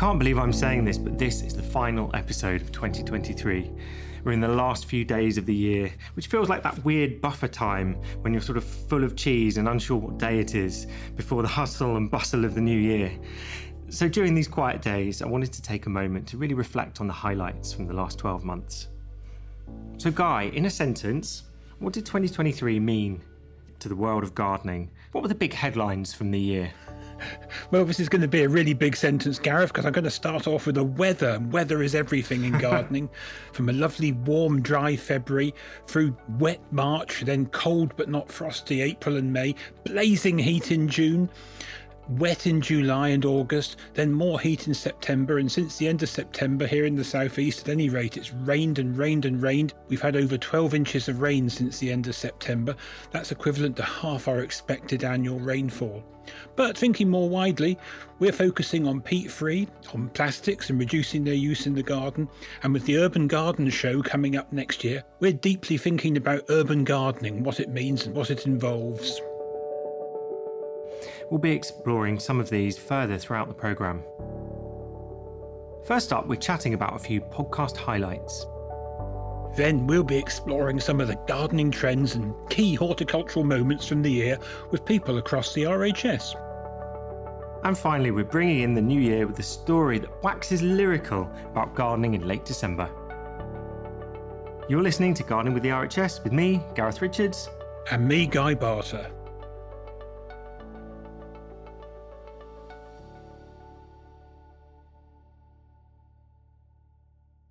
can't believe I'm saying this, but this is the final episode of 2023. We're in the last few days of the year, which feels like that weird buffer time when you're sort of full of cheese and unsure what day it is before the hustle and bustle of the new year. So during these quiet days, I wanted to take a moment to really reflect on the highlights from the last 12 months. So, Guy, in a sentence, what did 2023 mean to the world of gardening? What were the big headlines from the year? Well, this is going to be a really big sentence, Gareth, because I'm going to start off with the weather. Weather is everything in gardening. From a lovely, warm, dry February through wet March, then cold but not frosty April and May, blazing heat in June wet in July and August, then more heat in September, and since the end of September here in the southeast, at any rate, it's rained and rained and rained. We've had over 12 inches of rain since the end of September. That's equivalent to half our expected annual rainfall. But thinking more widely, we're focusing on peat free, on plastics and reducing their use in the garden, and with the Urban Garden Show coming up next year, we're deeply thinking about urban gardening, what it means and what it involves. We'll be exploring some of these further throughout the programme. First up, we're chatting about a few podcast highlights. Then we'll be exploring some of the gardening trends and key horticultural moments from the year with people across the RHS. And finally, we're bringing in the new year with a story that waxes lyrical about gardening in late December. You're listening to Gardening with the RHS with me, Gareth Richards. And me, Guy Barter.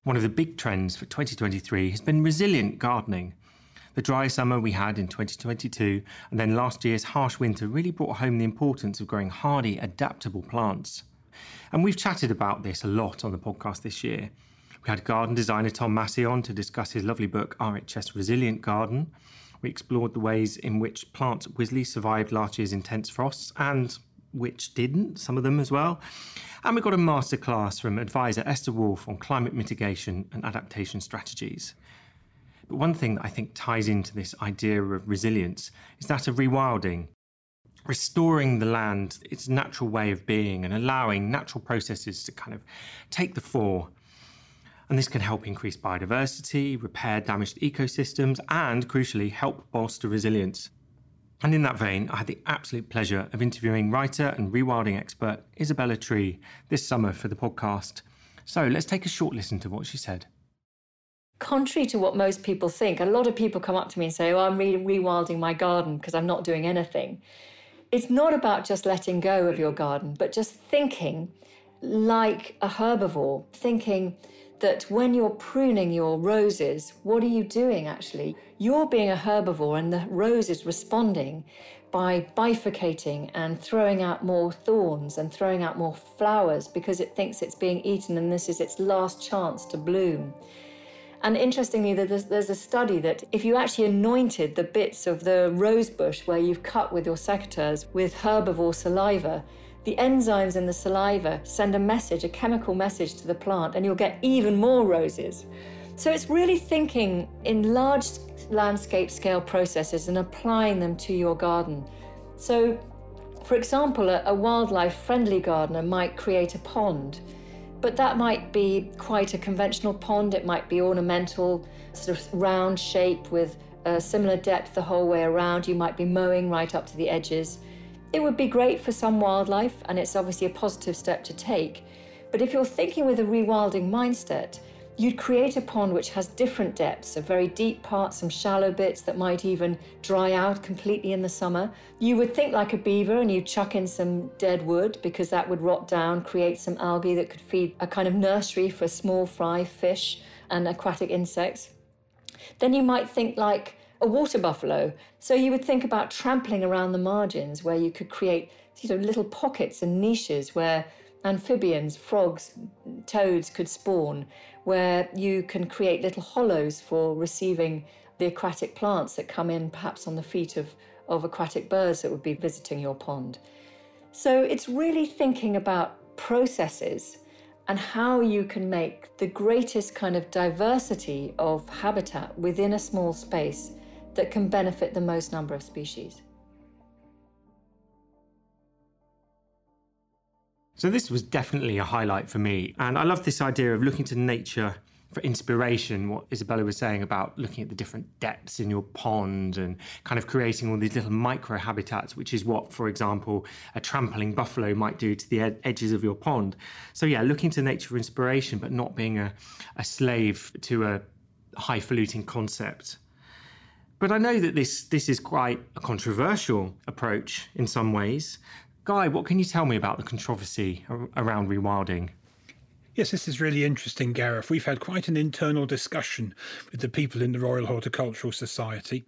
One of the big trends for 2023 has been resilient gardening. The dry summer we had in 2022 and then last year's harsh winter really brought home the importance of growing hardy, adaptable plants. And we've chatted about this a lot on the podcast this year. We had garden designer Tom Massey on to discuss his lovely book, RHS Resilient Garden. We explored the ways in which plants at Wisley survived last year's intense frosts and which didn't, some of them as well. And we got a masterclass from advisor Esther Wolf on climate mitigation and adaptation strategies. But one thing that I think ties into this idea of resilience is that of rewilding, restoring the land its natural way of being and allowing natural processes to kind of take the fore. And this can help increase biodiversity, repair damaged ecosystems, and crucially, help bolster resilience. And in that vein, I had the absolute pleasure of interviewing writer and rewilding expert Isabella Tree this summer for the podcast. So let's take a short listen to what she said. Contrary to what most people think, a lot of people come up to me and say, Oh, I'm re- rewilding my garden because I'm not doing anything. It's not about just letting go of your garden, but just thinking like a herbivore, thinking, that when you're pruning your roses, what are you doing actually? You're being a herbivore, and the rose is responding by bifurcating and throwing out more thorns and throwing out more flowers because it thinks it's being eaten and this is its last chance to bloom. And interestingly, there's, a study that if you actually anointed the bits of the rose bush where you've cut with your secateurs with herbivore saliva, the enzymes in the saliva send a message, a chemical message to the plant, and you'll get even more roses. So it's really thinking in large landscape scale processes and applying them to your garden. So, for example, a, a wildlife friendly gardener might create a pond, but that might be quite a conventional pond. It might be ornamental, sort of round shape with a similar depth the whole way around. You might be mowing right up to the edges. It would be great for some wildlife, and it's obviously a positive step to take. But if you're thinking with a rewilding mindset, you'd create a pond which has different depths, a very deep part, some shallow bits that might even dry out completely in the summer. You would think like a beaver and you'd chuck in some dead wood because that would rot down, create some algae that could feed a kind of nursery for small fry, fish, and aquatic insects. Then you might think like a water buffalo. So you would think about trampling around the margins where you could create you know, little pockets and niches where amphibians, frogs, toads could spawn, where you can create little hollows for receiving the aquatic plants that come in perhaps on the feet of, of aquatic birds that would be visiting your pond. So it's really thinking about processes and how you can make the greatest kind of diversity of habitat within a small space that can benefit the most number of species. So, this was definitely a highlight for me. And I love this idea of looking to nature for inspiration, what Isabella was saying about looking at the different depths in your pond and kind of creating all these little micro habitats, which is what, for example, a trampling buffalo might do to the ed- edges of your pond. So, yeah, looking to nature for inspiration, but not being a, a slave to a highfalutin concept. But I know that this this is quite a controversial approach in some ways. Guy, what can you tell me about the controversy around rewilding? Yes, this is really interesting, Gareth. We've had quite an internal discussion with the people in the Royal Horticultural Society.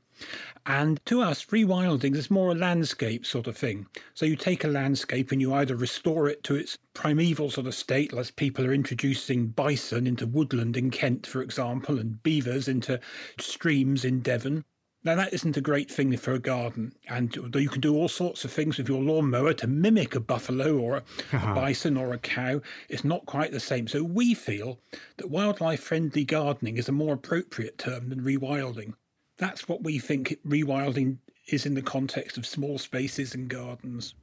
And to us, rewilding is more a landscape sort of thing. So you take a landscape and you either restore it to its primeval sort of state, as people are introducing bison into woodland in Kent, for example, and beavers into streams in Devon, now, that isn't a great thing for a garden. And though you can do all sorts of things with your lawnmower to mimic a buffalo or a, uh-huh. a bison or a cow, it's not quite the same. So, we feel that wildlife friendly gardening is a more appropriate term than rewilding. That's what we think rewilding is in the context of small spaces and gardens.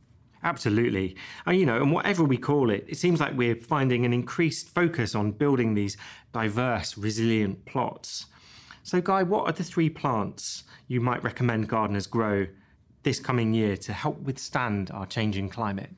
Absolutely. Uh, you know, and whatever we call it, it seems like we're finding an increased focus on building these diverse, resilient plots. So, Guy, what are the three plants you might recommend gardeners grow this coming year to help withstand our changing climate?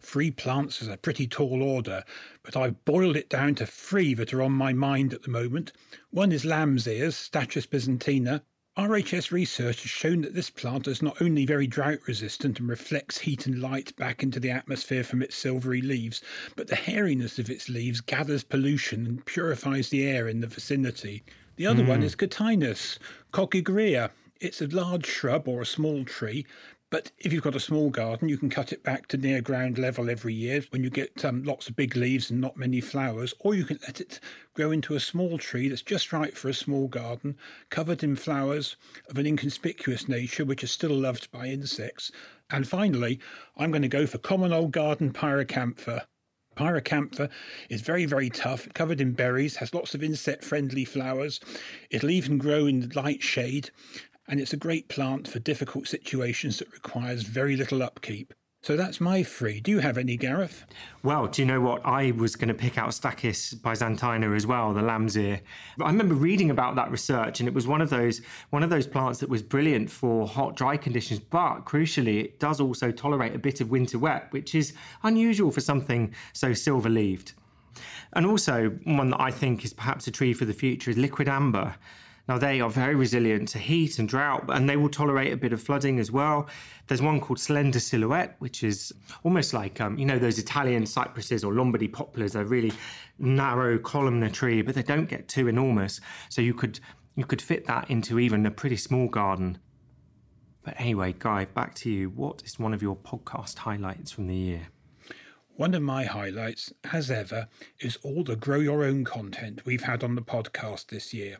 Three plants is a pretty tall order, but I've boiled it down to three that are on my mind at the moment. One is lamb's ears, Stachys byzantina. RHS research has shown that this plant is not only very drought resistant and reflects heat and light back into the atmosphere from its silvery leaves, but the hairiness of its leaves gathers pollution and purifies the air in the vicinity. The other mm. one hmm. is Cotinus coggygria. It's a large shrub or a small tree, but if you've got a small garden, you can cut it back to near ground level every year when you get um, lots of big leaves and not many flowers, or you can let it grow into a small tree that's just right for a small garden, covered in flowers of an inconspicuous nature which are still loved by insects. And finally, I'm going to go for common old garden pyracantha. Pyracantha is very, very tough, covered in berries, has lots of insect friendly flowers. It'll even grow in light shade, and it's a great plant for difficult situations that requires very little upkeep. So that's my three. Do you have any, Gareth? Well, do you know what? I was going to pick out Stachys byzantina as well, the lamb's ear. I remember reading about that research, and it was one of those one of those plants that was brilliant for hot, dry conditions. But crucially, it does also tolerate a bit of winter wet, which is unusual for something so silver-leaved. And also, one that I think is perhaps a tree for the future is liquidambar. Now, they are very resilient to heat and drought, and they will tolerate a bit of flooding as well. There's one called Slender Silhouette, which is almost like, um, you know, those Italian cypresses or Lombardy poplars. They're really narrow columnar tree, but they don't get too enormous. So you could you could fit that into even a pretty small garden. But anyway, Guy, back to you. What is one of your podcast highlights from the year? One of my highlights, as ever, is all the grow your own content we've had on the podcast this year.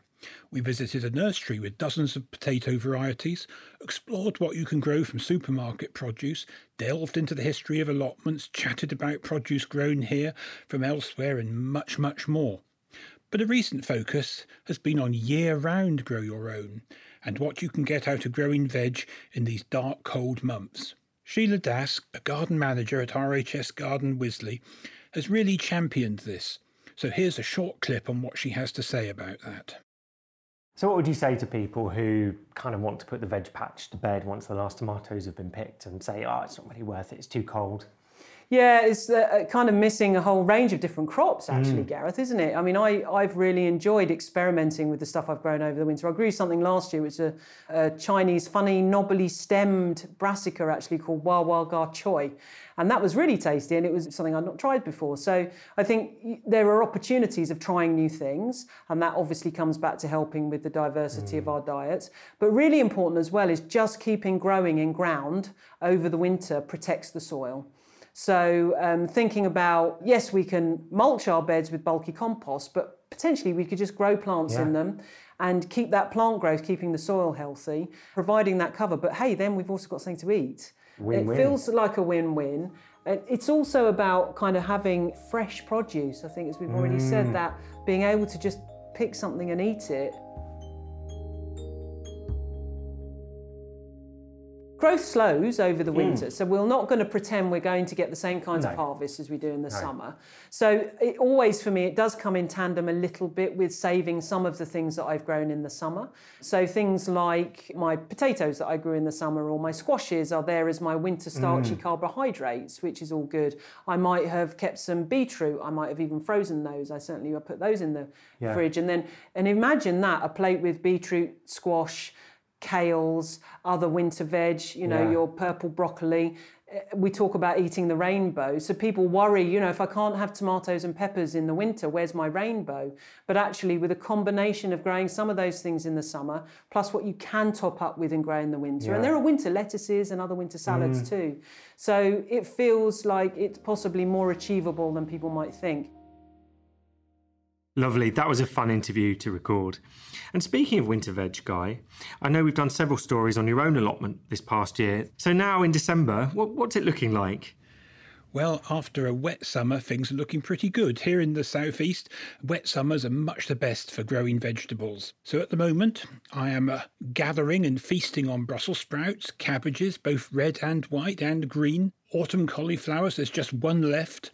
We visited a nursery with dozens of potato varieties, explored what you can grow from supermarket produce, delved into the history of allotments, chatted about produce grown here from elsewhere, and much, much more. But a recent focus has been on year round grow your own and what you can get out of growing veg in these dark, cold months. Sheila Das, a garden manager at RHS Garden Wisley, has really championed this. So here's a short clip on what she has to say about that. So, what would you say to people who kind of want to put the veg patch to bed once the last tomatoes have been picked and say, oh, it's not really worth it, it's too cold? Yeah, it's uh, kind of missing a whole range of different crops, actually, mm. Gareth, isn't it? I mean, I, I've really enjoyed experimenting with the stuff I've grown over the winter. I grew something last year, which is a, a Chinese, funny, knobbly stemmed brassica, actually, called Wa Wa Ga Choi. And that was really tasty, and it was something I'd not tried before. So I think there are opportunities of trying new things, and that obviously comes back to helping with the diversity mm. of our diets. But really important as well is just keeping growing in ground over the winter protects the soil. So um, thinking about, yes, we can mulch our beds with bulky compost, but potentially we could just grow plants yeah. in them and keep that plant growth, keeping the soil healthy, providing that cover. But hey, then we've also got something to eat. Win-win. It feels like a win-win. It's also about kind of having fresh produce. I think, as we've already mm. said, that being able to just pick something and eat it growth slows over the hmm. winter, mm. so we're not going to pretend we're going to get the same kinds no. of harvests as we do in the no. summer. So it always, for me, it does come in tandem a little bit with saving some of the things that I've grown in the summer. So things like my potatoes that I grew in the summer or my squashes are there as my winter starchy mm. carbohydrates, which is all good. I might have kept some beetroot. I might have even frozen those. I certainly put those in the yeah. fridge. And then, and imagine that a plate with beetroot, squash, kales, other winter veg, you know, yeah. your purple broccoli. Eh, we talk about eating the rainbow. So people worry, you know, if I can't have tomatoes and peppers in the winter, where's my rainbow? But actually, with a combination of growing some of those things in the summer, plus what you can top up with and grow in the winter. Yeah. And there are winter lettuces and other winter salads mm. too. So it feels like it's possibly more achievable than people might think. Lovely. That was a fun interview to record. And speaking of winter veg, Guy, I know we've done several stories on your own allotment this past year. So now in December, what, what's it looking like? Well, after a wet summer, things are looking pretty good. Here in the southeast, wet summers are much the best for growing vegetables. So at the moment, I am uh, gathering and feasting on Brussels sprouts, cabbages, both red and white and green, autumn cauliflowers, there's just one left,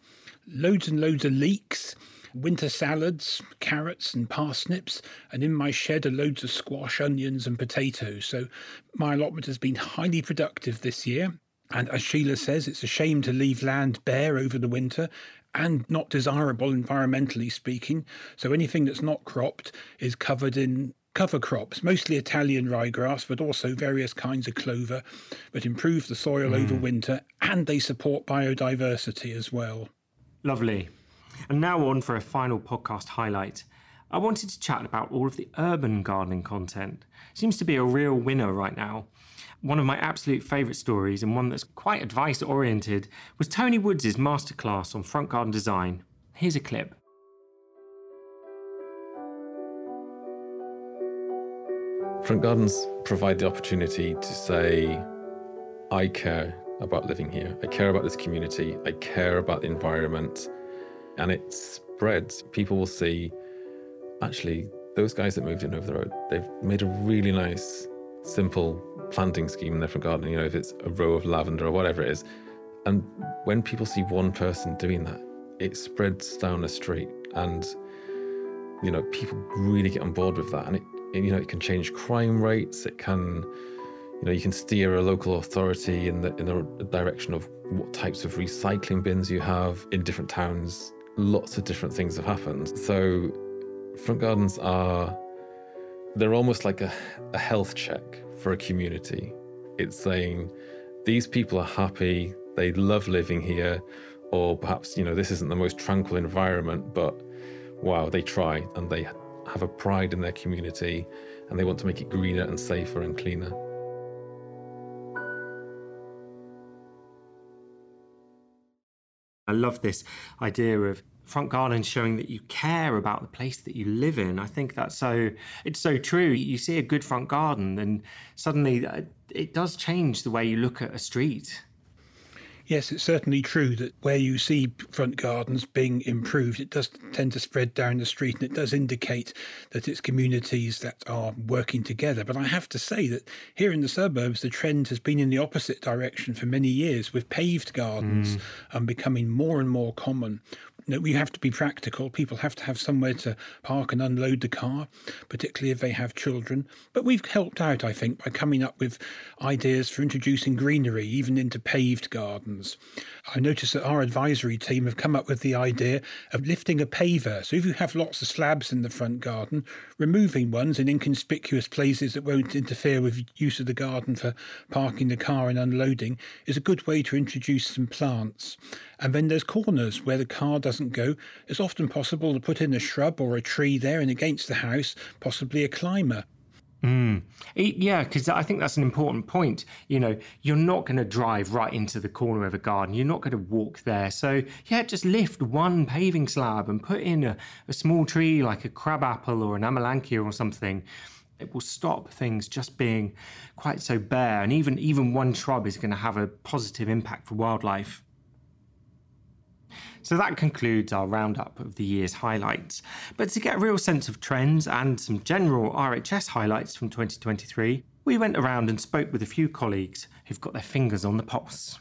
loads and loads of leeks winter salads, carrots and parsnips, and in my shed are loads of squash, onions, and potatoes. So my allotment has been highly productive this year. And as Sheila says, it's a shame to leave land bare over the winter and not desirable environmentally speaking. So anything that's not cropped is covered in cover crops, mostly Italian ryegrass, but also various kinds of clover, but improve the soil mm. over winter and they support biodiversity as well. Lovely. And now on for a final podcast highlight. I wanted to chat about all of the urban gardening content. Seems to be a real winner right now. One of my absolute favourite stories, and one that's quite advice oriented, was Tony Woods' masterclass on front garden design. Here's a clip. Front gardens provide the opportunity to say, I care about living here. I care about this community. I care about the environment and it spreads. People will see, actually, those guys that moved in over the road, they've made a really nice, simple planting scheme in their front garden. You know, if it's a row of lavender or whatever it is. And when people see one person doing that, it spreads down the street and you know people really get on board with that and it you know it can change crime rates it can you know you can steer a local authority in the in the direction of what types of recycling bins you have in different towns lots of different things have happened. So, front gardens are, they're almost like a, a health check for a community. It's saying, these people are happy, they love living here, or perhaps, you know, this isn't the most tranquil environment, but wow, they try and they have a pride in their community and they want to make it greener and safer and cleaner. I love this idea of front garden showing that you care about the place that you live in. I think that's so it's so true. You see a good front garden and suddenly uh, it does change the way you look at a street. Yes, it's certainly true that where you see front gardens being improved, it does tend to spread down the street and it does indicate that it's communities that are working together. But I have to say that here in the suburbs, the trend has been in the opposite direction for many years, with paved gardens mm. um, becoming more and more common. We have to be practical. People have to have somewhere to park and unload the car, particularly if they have children. But we've helped out, I think, by coming up with ideas for introducing greenery even into paved gardens. I noticed that our advisory team have come up with the idea of lifting a paver. So if you have lots of slabs in the front garden, removing ones in inconspicuous places that won't interfere with use of the garden for parking the car and unloading is a good way to introduce some plants. And then there's corners where the car doesn't go. It's often possible to put in a shrub or a tree there and against the house, possibly a climber. Mm. Yeah, because I think that's an important point. You know, you're not going to drive right into the corner of a garden. You're not going to walk there. So, yeah, just lift one paving slab and put in a, a small tree like a crabapple or an amelanchier or something. It will stop things just being quite so bare. And even, even one shrub is going to have a positive impact for wildlife. So that concludes our roundup of the year's highlights. But to get a real sense of trends and some general RHS highlights from 2023, we went around and spoke with a few colleagues who've got their fingers on the pulse.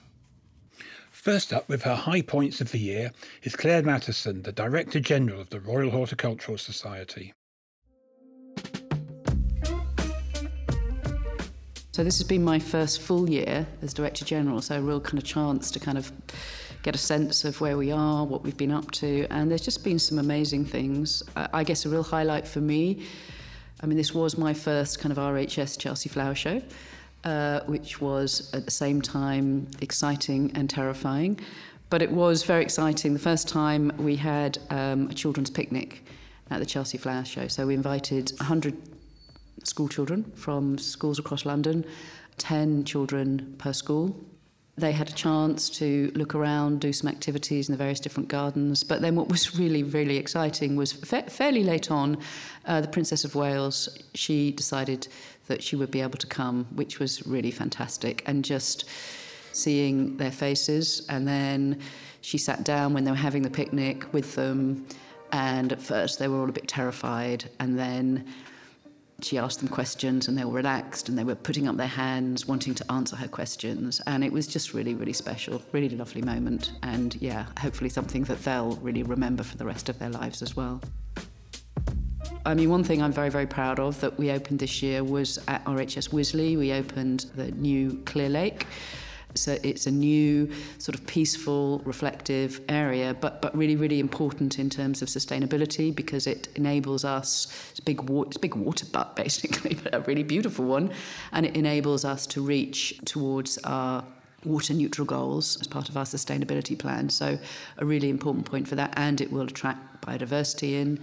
First up, with her high points of the year, is Clare Matterson, the Director General of the Royal Horticultural Society. So this has been my first full year as Director General, so a real kind of chance to kind of get a sense of where we are, what we've been up to, and there's just been some amazing things. I guess a real highlight for me, I mean, this was my first kind of RHS Chelsea Flower Show, uh, which was at the same time exciting and terrifying. But it was very exciting. The first time we had um, a children's picnic at the Chelsea Flower Show. So we invited 100 school children from schools across London, 10 children per school, they had a chance to look around, do some activities in the various different gardens. But then what was really, really exciting was fa- fairly late on, uh, the Princess of Wales, she decided that she would be able to come, which was really fantastic. And just seeing their faces. And then she sat down when they were having the picnic with them. And at first they were all a bit terrified. And then she asked them questions and they were relaxed and they were putting up their hands, wanting to answer her questions. And it was just really, really special, really lovely moment. And yeah, hopefully something that they'll really remember for the rest of their lives as well. I mean, one thing I'm very, very proud of that we opened this year was at RHS Wisley, we opened the new Clear Lake. So it's a new sort of peaceful, reflective area, but, but really, really important in terms of sustainability because it enables us, it's a big, wa- it's a big water butt basically, but a really beautiful one, and it enables us to reach towards our water neutral goals as part of our sustainability plan. So a really important point for that, and it will attract biodiversity in.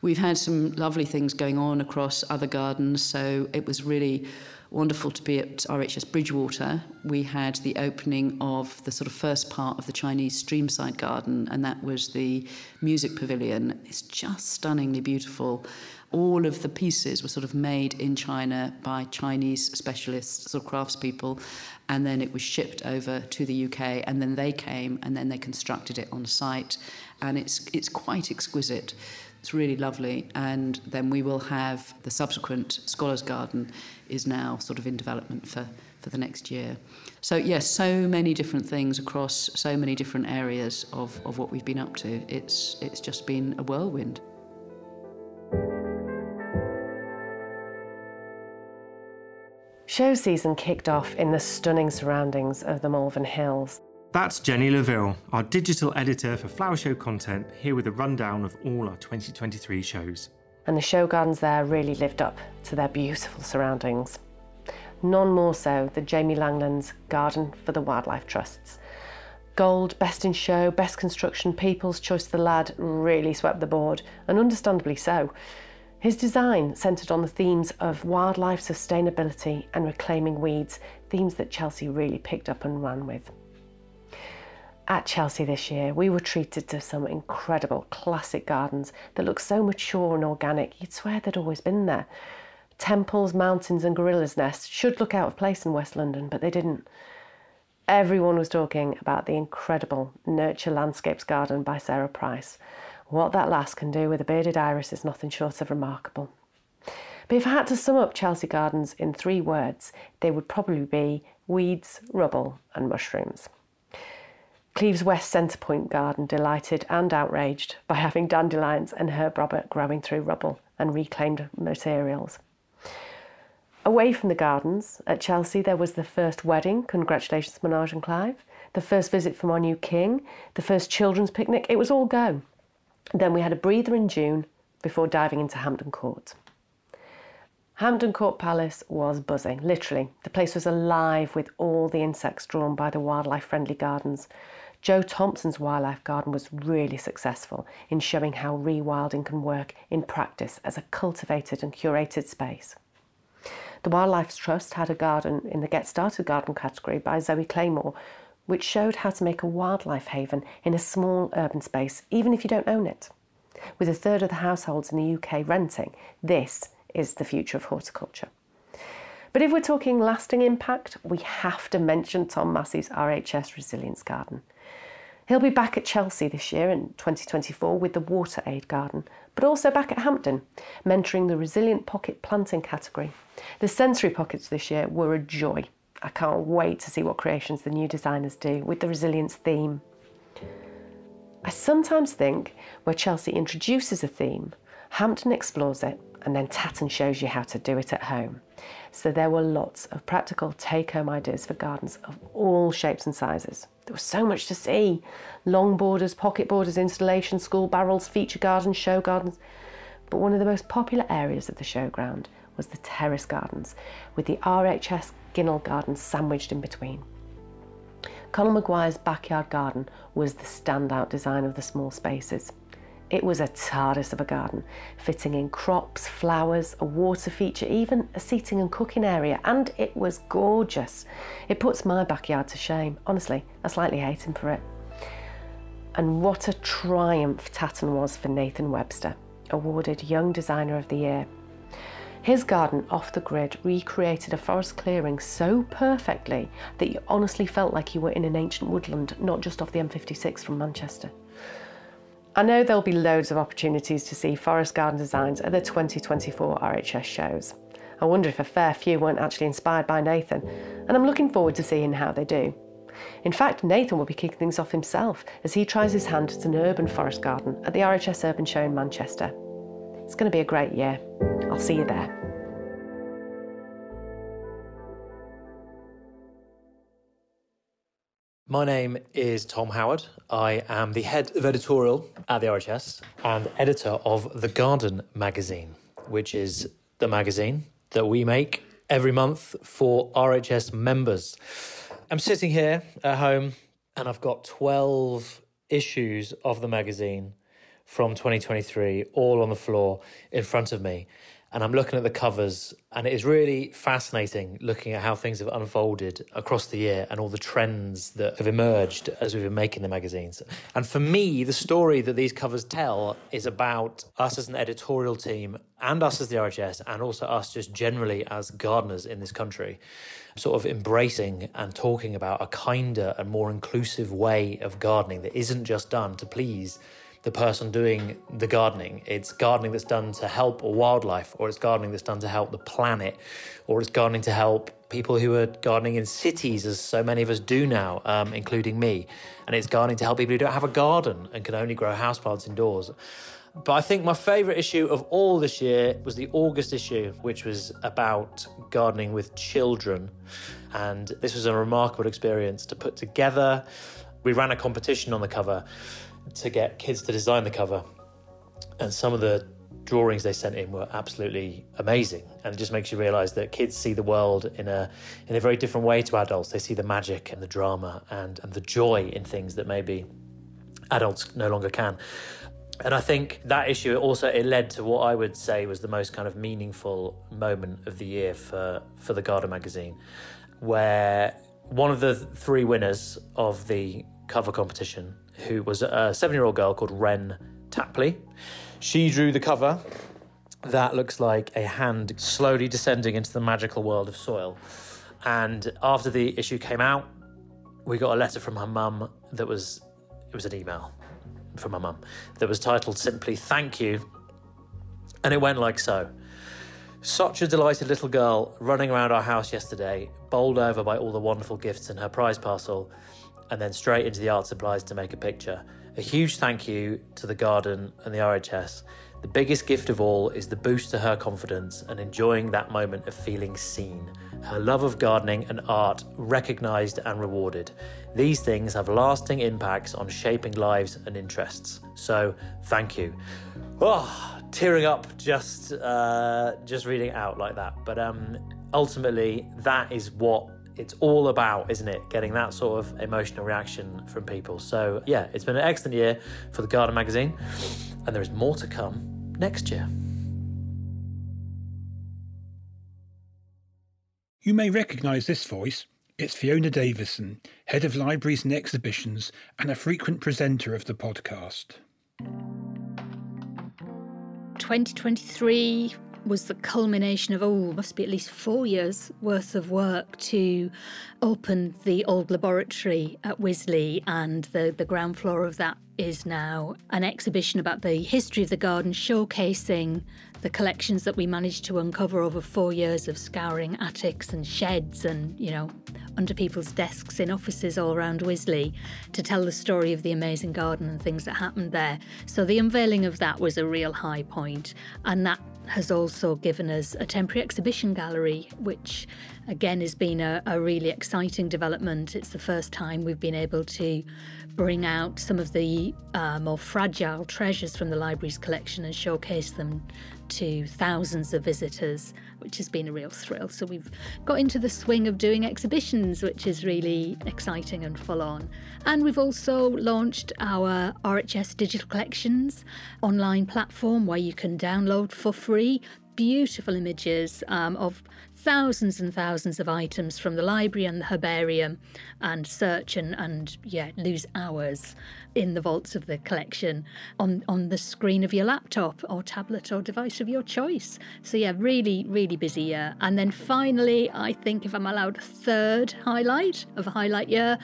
We've had some lovely things going on across other gardens, so it was really wonderful to be at RHS Bridgewater. We had the opening of the sort of first part of the Chinese Streamside Garden, and that was the music pavilion. It's just stunningly beautiful. All of the pieces were sort of made in China by Chinese specialists, sort of craftspeople, and then it was shipped over to the UK, and then they came and then they constructed it on site, and it's it's quite exquisite. It's really lovely. And then we will have the subsequent Scholars Garden is now sort of in development for, for the next year. So, yes, so many different things across so many different areas of, of what we've been up to. It's, it's just been a whirlwind. Show season kicked off in the stunning surroundings of the Malvern Hills. That's Jenny Laville, our digital editor for Flower Show content, here with a rundown of all our 2023 shows. And the show gardens there really lived up to their beautiful surroundings. None more so than Jamie Langland's Garden for the Wildlife Trusts. Gold, Best in Show, Best Construction, People's Choice of the Lad really swept the board, and understandably so. His design centred on the themes of wildlife sustainability and reclaiming weeds, themes that Chelsea really picked up and ran with. At Chelsea this year, we were treated to some incredible classic gardens that look so mature and organic, you'd swear they'd always been there. Temples, mountains, and gorillas' nests should look out of place in West London, but they didn't. Everyone was talking about the incredible Nurture Landscapes Garden by Sarah Price. What that lass can do with a bearded iris is nothing short of remarkable. But if I had to sum up Chelsea Gardens in three words, they would probably be weeds, rubble, and mushrooms. Cleve West's Centrepoint Garden delighted and outraged by having dandelions and herb robert growing through rubble and reclaimed materials. Away from the gardens, at Chelsea there was the first wedding, congratulations Menage and Clive, the first visit from our new king, the first children's picnic, it was all go. Then we had a breather in June before diving into Hampton Court. Hampton Court Palace was buzzing, literally. The place was alive with all the insects drawn by the wildlife friendly gardens. Jo Thompson's wildlife garden was really successful in showing how rewilding can work in practice as a cultivated and curated space. The Wildlife Trust had a garden in the Get Started Garden category by Zoe Claymore, which showed how to make a wildlife haven in a small urban space, even if you don't own it. With a third of the households in the UK renting, this is the future of horticulture. But if we're talking lasting impact, we have to mention Tom Massey's RHS Resilience Garden. He'll be back at Chelsea this year in 2024 with the WaterAid Garden, but also back at Hampton, mentoring the Resilient Pocket Planting category. The sensory pockets this year were a joy. I can't wait to see what creations the new designers do with the resilience theme. I sometimes think where Chelsea introduces a theme, Hampton explores it, and then Tatton shows you how to do it at home. So there were lots of practical take home ideas for gardens of all shapes and sizes. There was so much to see long borders, pocket borders, installations, school barrels, feature gardens, show gardens. But one of the most popular areas of the showground was the terrace gardens, with the RHS Ginnell Gardens sandwiched in between. Conal Maguire's backyard garden was the standout design of the small spaces. It was a TARDIS of a garden, fitting in crops, flowers, a water feature, even a seating and cooking area, and it was gorgeous. It puts my backyard to shame. Honestly, I slightly hate him for it. And what a triumph Tatton was for Nathan Webster, awarded Young Designer of the Year. His garden off the grid recreated a forest clearing so perfectly that you honestly felt like you were in an ancient woodland, not just off the M56 from Manchester. I know there'll be loads of opportunities to see forest garden designs at the 2024 RHS shows. I wonder if a fair few weren't actually inspired by Nathan, and I'm looking forward to seeing how they do. In fact, Nathan will be kicking things off himself as he tries his hand at an urban forest garden at the RHS Urban Show in Manchester. It's going to be a great year. I'll see you there. My name is Tom Howard. I am the head of editorial at the RHS and editor of The Garden magazine, which is the magazine that we make every month for RHS members. I'm sitting here at home and I've got 12 issues of the magazine from 2023 all on the floor in front of me and I'm looking at the covers, and it is really fascinating looking at how things have unfolded across the year and all the trends that have emerged as we've been making the magazines. And for me, the story that these covers tell is about us as an editorial team and us as the RHS, and also us just generally as gardeners in this country, sort of embracing and talking about a kinder and more inclusive way of gardening that isn't just done to please the person doing the gardening. It's gardening that's done to help wildlife, or it's gardening that's done to help the planet, or it's gardening to help people who are gardening in cities, as so many of us do now, um, including me. And it's gardening to help people who don't have a garden and can only grow houseplants indoors. But I think my favourite issue of all this year was the August issue, which was about gardening with children. And this was a remarkable experience to put together. We ran a competition on the cover to get kids to design the cover. And some of the drawings they sent in were absolutely amazing. And it just makes you realize that kids see the world in a in a very different way to adults. They see the magic and the drama and and the joy in things that maybe adults no longer can. And I think that issue also it led to what I would say was the most kind of meaningful moment of the year for for the Garden magazine where one of the three winners of the cover competition who was a seven year old girl called Ren Tapley. She drew the cover that looks like a hand slowly descending into the magical world of soil. And after the issue came out, we got a letter from her mum that was it was an email from her mum that was titled simply thank you and it went like so such a delighted little girl running around our house yesterday bowled over by all the wonderful gifts in her prize parcel and then straight into the art supplies to make a picture. A huge thank you to the garden and the RHS. The biggest gift of all is the boost to her confidence and enjoying that moment of feeling seen. Her love of gardening and art recognised and rewarded. These things have lasting impacts on shaping lives and interests. So, thank you. Oh, tearing up just uh, just reading out like that. But um, ultimately, that is what it's all about, isn't it? Getting that sort of emotional reaction from people. So, yeah, it's been an excellent year for the Garden magazine, and there is more to come next year. You may recognise this voice. It's Fiona Davison, Head of Libraries and Exhibitions, and a frequent presenter of the podcast. 2023 was the culmination of, oh, must be at least four years worth of work to open the old laboratory at Wisley, and the, the ground floor of that is now an exhibition about the history of the garden, showcasing the collections that we managed to uncover over four years of scouring attics and sheds and, you know, under people's desks in offices all around Wisley to tell the story of the amazing garden and things that happened there. So the unveiling of that was a real high point, and that has also given us a temporary exhibition gallery, which again has been a, a, really exciting development. It's the first time we've been able to bring out some of the uh, more fragile treasures from the library's collection and showcase them to thousands of visitors, which has been a real thrill. So we've got into the swing of doing exhibitions, which is really exciting and full on. And we've also launched our RHS Digital Collections online platform where you can download for free beautiful images um, of thousands and thousands of items from the library and the herbarium and search and, and yeah, lose hours in the vaults of the collection on, on the screen of your laptop or tablet or device of your choice. So, yeah, really, really busy year. And then finally, I think if I'm allowed a third highlight of a highlight year,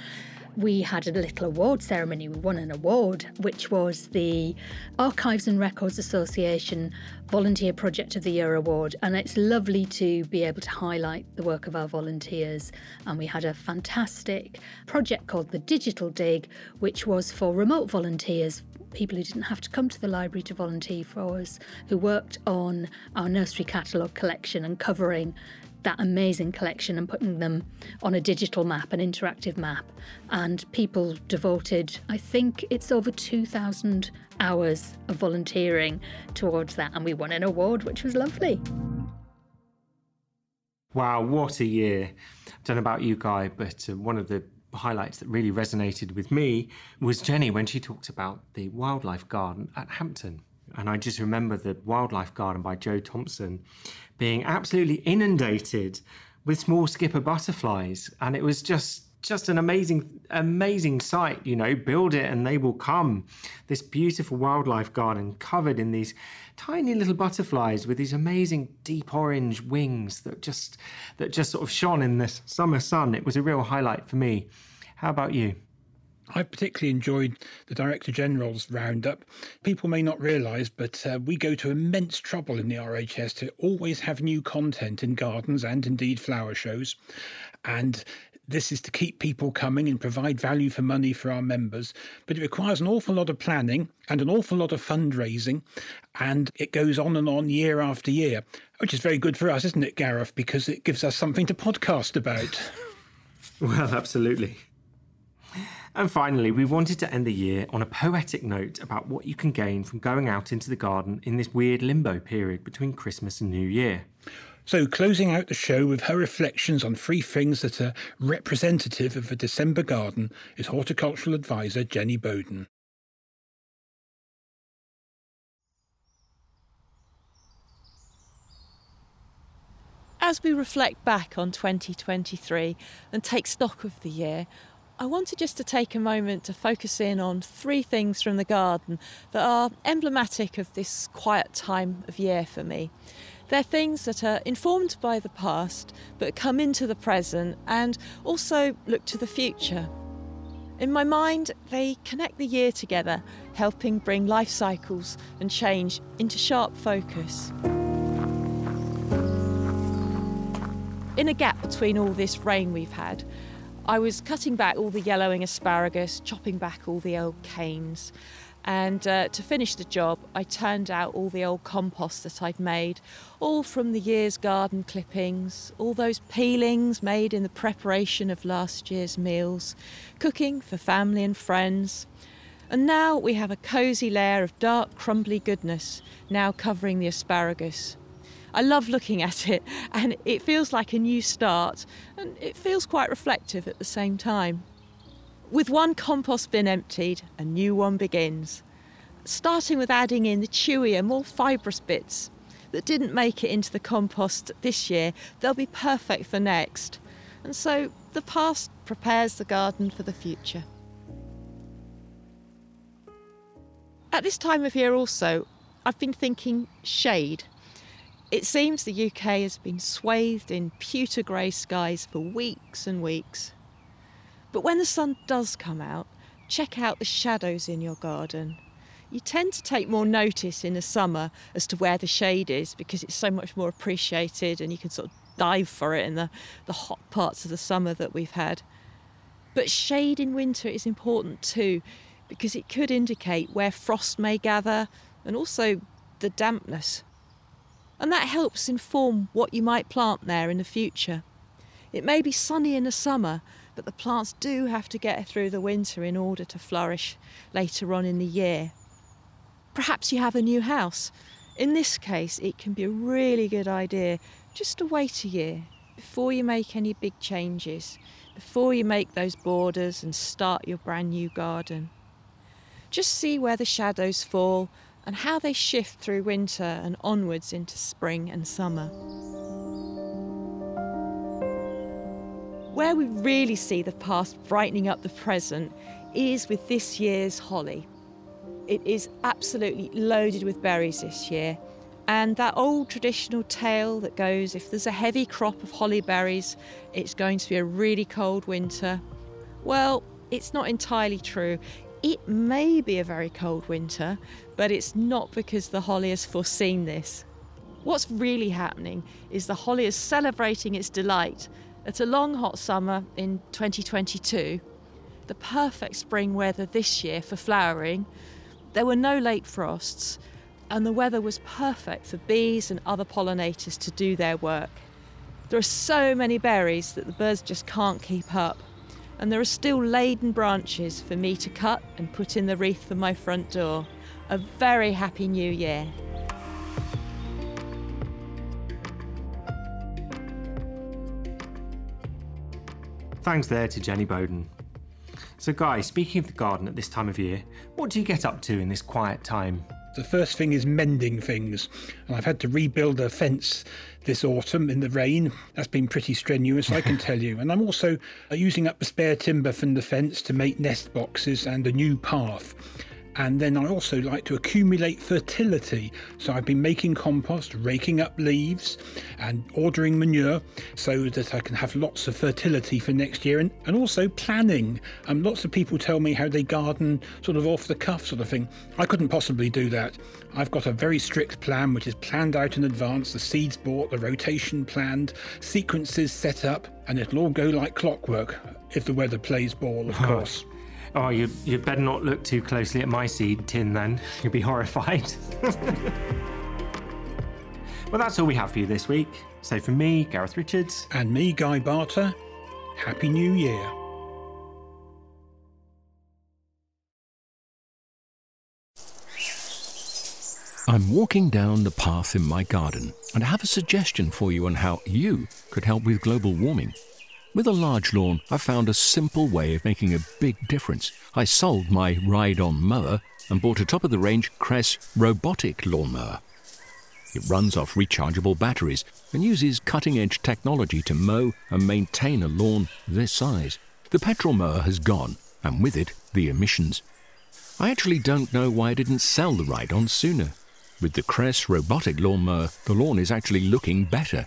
we had a little award ceremony. We won an award, which was the Archives and Records Association Volunteer Project of the Year Award. And it's lovely to be able to highlight the work of our volunteers. And we had a fantastic project called the Digital Dig, which was for remote volunteers people who didn't have to come to the library to volunteer for us, who worked on our nursery catalogue collection and covering that amazing collection and putting them on a digital map, an interactive map. And people devoted, I think it's over 2,000 hours of volunteering towards that. And we won an award, which was lovely. Wow, what a year. I don't know about you, Guy, but uh, one of the highlights that really resonated with me was Jenny when she talked about the wildlife garden at Hampton. And I just remember the wildlife garden by Jo Thompson being absolutely inundated with small skipper butterflies. And it was just just an amazing, amazing sight. You know, build it and they will come. This beautiful wildlife garden covered in these tiny little butterflies with these amazing deep orange wings that just that just sort of shone in the summer sun. It was a real highlight for me. How about you? I particularly enjoyed the Director General's roundup. People may not realise, but uh, we go to immense trouble in the RHS to always have new content in gardens and indeed flower shows. And this is to keep people coming and provide value for money for our members. But it requires an awful lot of planning and an awful lot of fundraising. And it goes on and on year after year, which is very good for us, isn't it, Gareth? Because it gives us something to podcast about. well, absolutely. And finally, we wanted to end the year on a poetic note about what you can gain from going out into the garden in this weird limbo period between Christmas and New Year. So, closing out the show with her reflections on three things that are representative of a December garden is horticultural advisor Jenny Bowden. As we reflect back on 2023 and take stock of the year, I wanted just to take a moment to focus in on three things from the garden that are emblematic of this quiet time of year for me. They're things that are informed by the past but come into the present and also look to the future. In my mind, they connect the year together, helping bring life cycles and change into sharp focus. In a gap between all this rain we've had, I was cutting back all the yellowing asparagus, chopping back all the old canes. And uh, to finish the job, I turned out all the old compost that I'd made, all from the year's garden clippings, all those peelings made in the preparation of last year's meals, cooking for family and friends. And now we have a cosy layer of dark, crumbly goodness now covering the asparagus. I love looking at it, and it feels like a new start, and it feels quite reflective at the same time. With one compost bin emptied, a new one begins. Starting with adding in the chewier, more fibrous bits that didn't make it into the compost this year, they'll be perfect for next. And so the past prepares the garden for the future. At this time of year, also, I've been thinking shade. It seems the UK has been swathed in pewter grey skies for weeks and weeks. But when the sun does come out, check out the shadows in your garden. You tend to take more notice in the summer as to where the shade is because it's so much more appreciated and you can sort of dive for it in the, the hot parts of the summer that we've had. But shade in winter is important too because it could indicate where frost may gather and also the dampness. And that helps inform what you might plant there in the future. It may be sunny in the summer, but the plants do have to get through the winter in order to flourish later on in the year. Perhaps you have a new house. In this case, it can be a really good idea just to wait a year before you make any big changes, before you make those borders and start your brand new garden. Just see where the shadows fall and how they shift through winter and onwards into spring and summer. Where we really see the past brightening up the present is with this year's holly. It is absolutely loaded with berries this year, and that old traditional tale that goes if there's a heavy crop of holly berries, it's going to be a really cold winter. Well, it's not entirely true. It may be a very cold winter, but it's not because the holly has foreseen this. What's really happening is the holly is celebrating its delight at a long hot summer in 2022, the perfect spring weather this year for flowering, there were no late frosts, and the weather was perfect for bees and other pollinators to do their work. There are so many berries that the birds just can't keep up, and there are still laden branches for me to cut and put in the wreath for my front door. A very happy new year. Thanks there to Jenny Bowden. So, guys, speaking of the garden at this time of year, what do you get up to in this quiet time? The first thing is mending things. And I've had to rebuild a fence this autumn in the rain. That's been pretty strenuous, I can tell you. And I'm also using up the spare timber from the fence to make nest boxes and a new path. And then I also like to accumulate fertility. So I've been making compost, raking up leaves, and ordering manure so that I can have lots of fertility for next year. And, and also planning. Um, lots of people tell me how they garden sort of off the cuff, sort of thing. I couldn't possibly do that. I've got a very strict plan which is planned out in advance the seeds bought, the rotation planned, sequences set up, and it'll all go like clockwork if the weather plays ball, of course. Oh, you, you better not look too closely at my seed tin then. You'll be horrified. well, that's all we have for you this week. So, from me, Gareth Richards. And me, Guy Barter, Happy New Year. I'm walking down the path in my garden, and I have a suggestion for you on how you could help with global warming. With a large lawn, I found a simple way of making a big difference. I sold my ride on mower and bought a top of the range Kress robotic lawnmower. It runs off rechargeable batteries and uses cutting edge technology to mow and maintain a lawn this size. The petrol mower has gone, and with it, the emissions. I actually don't know why I didn't sell the ride on sooner. With the Kress robotic lawnmower, the lawn is actually looking better.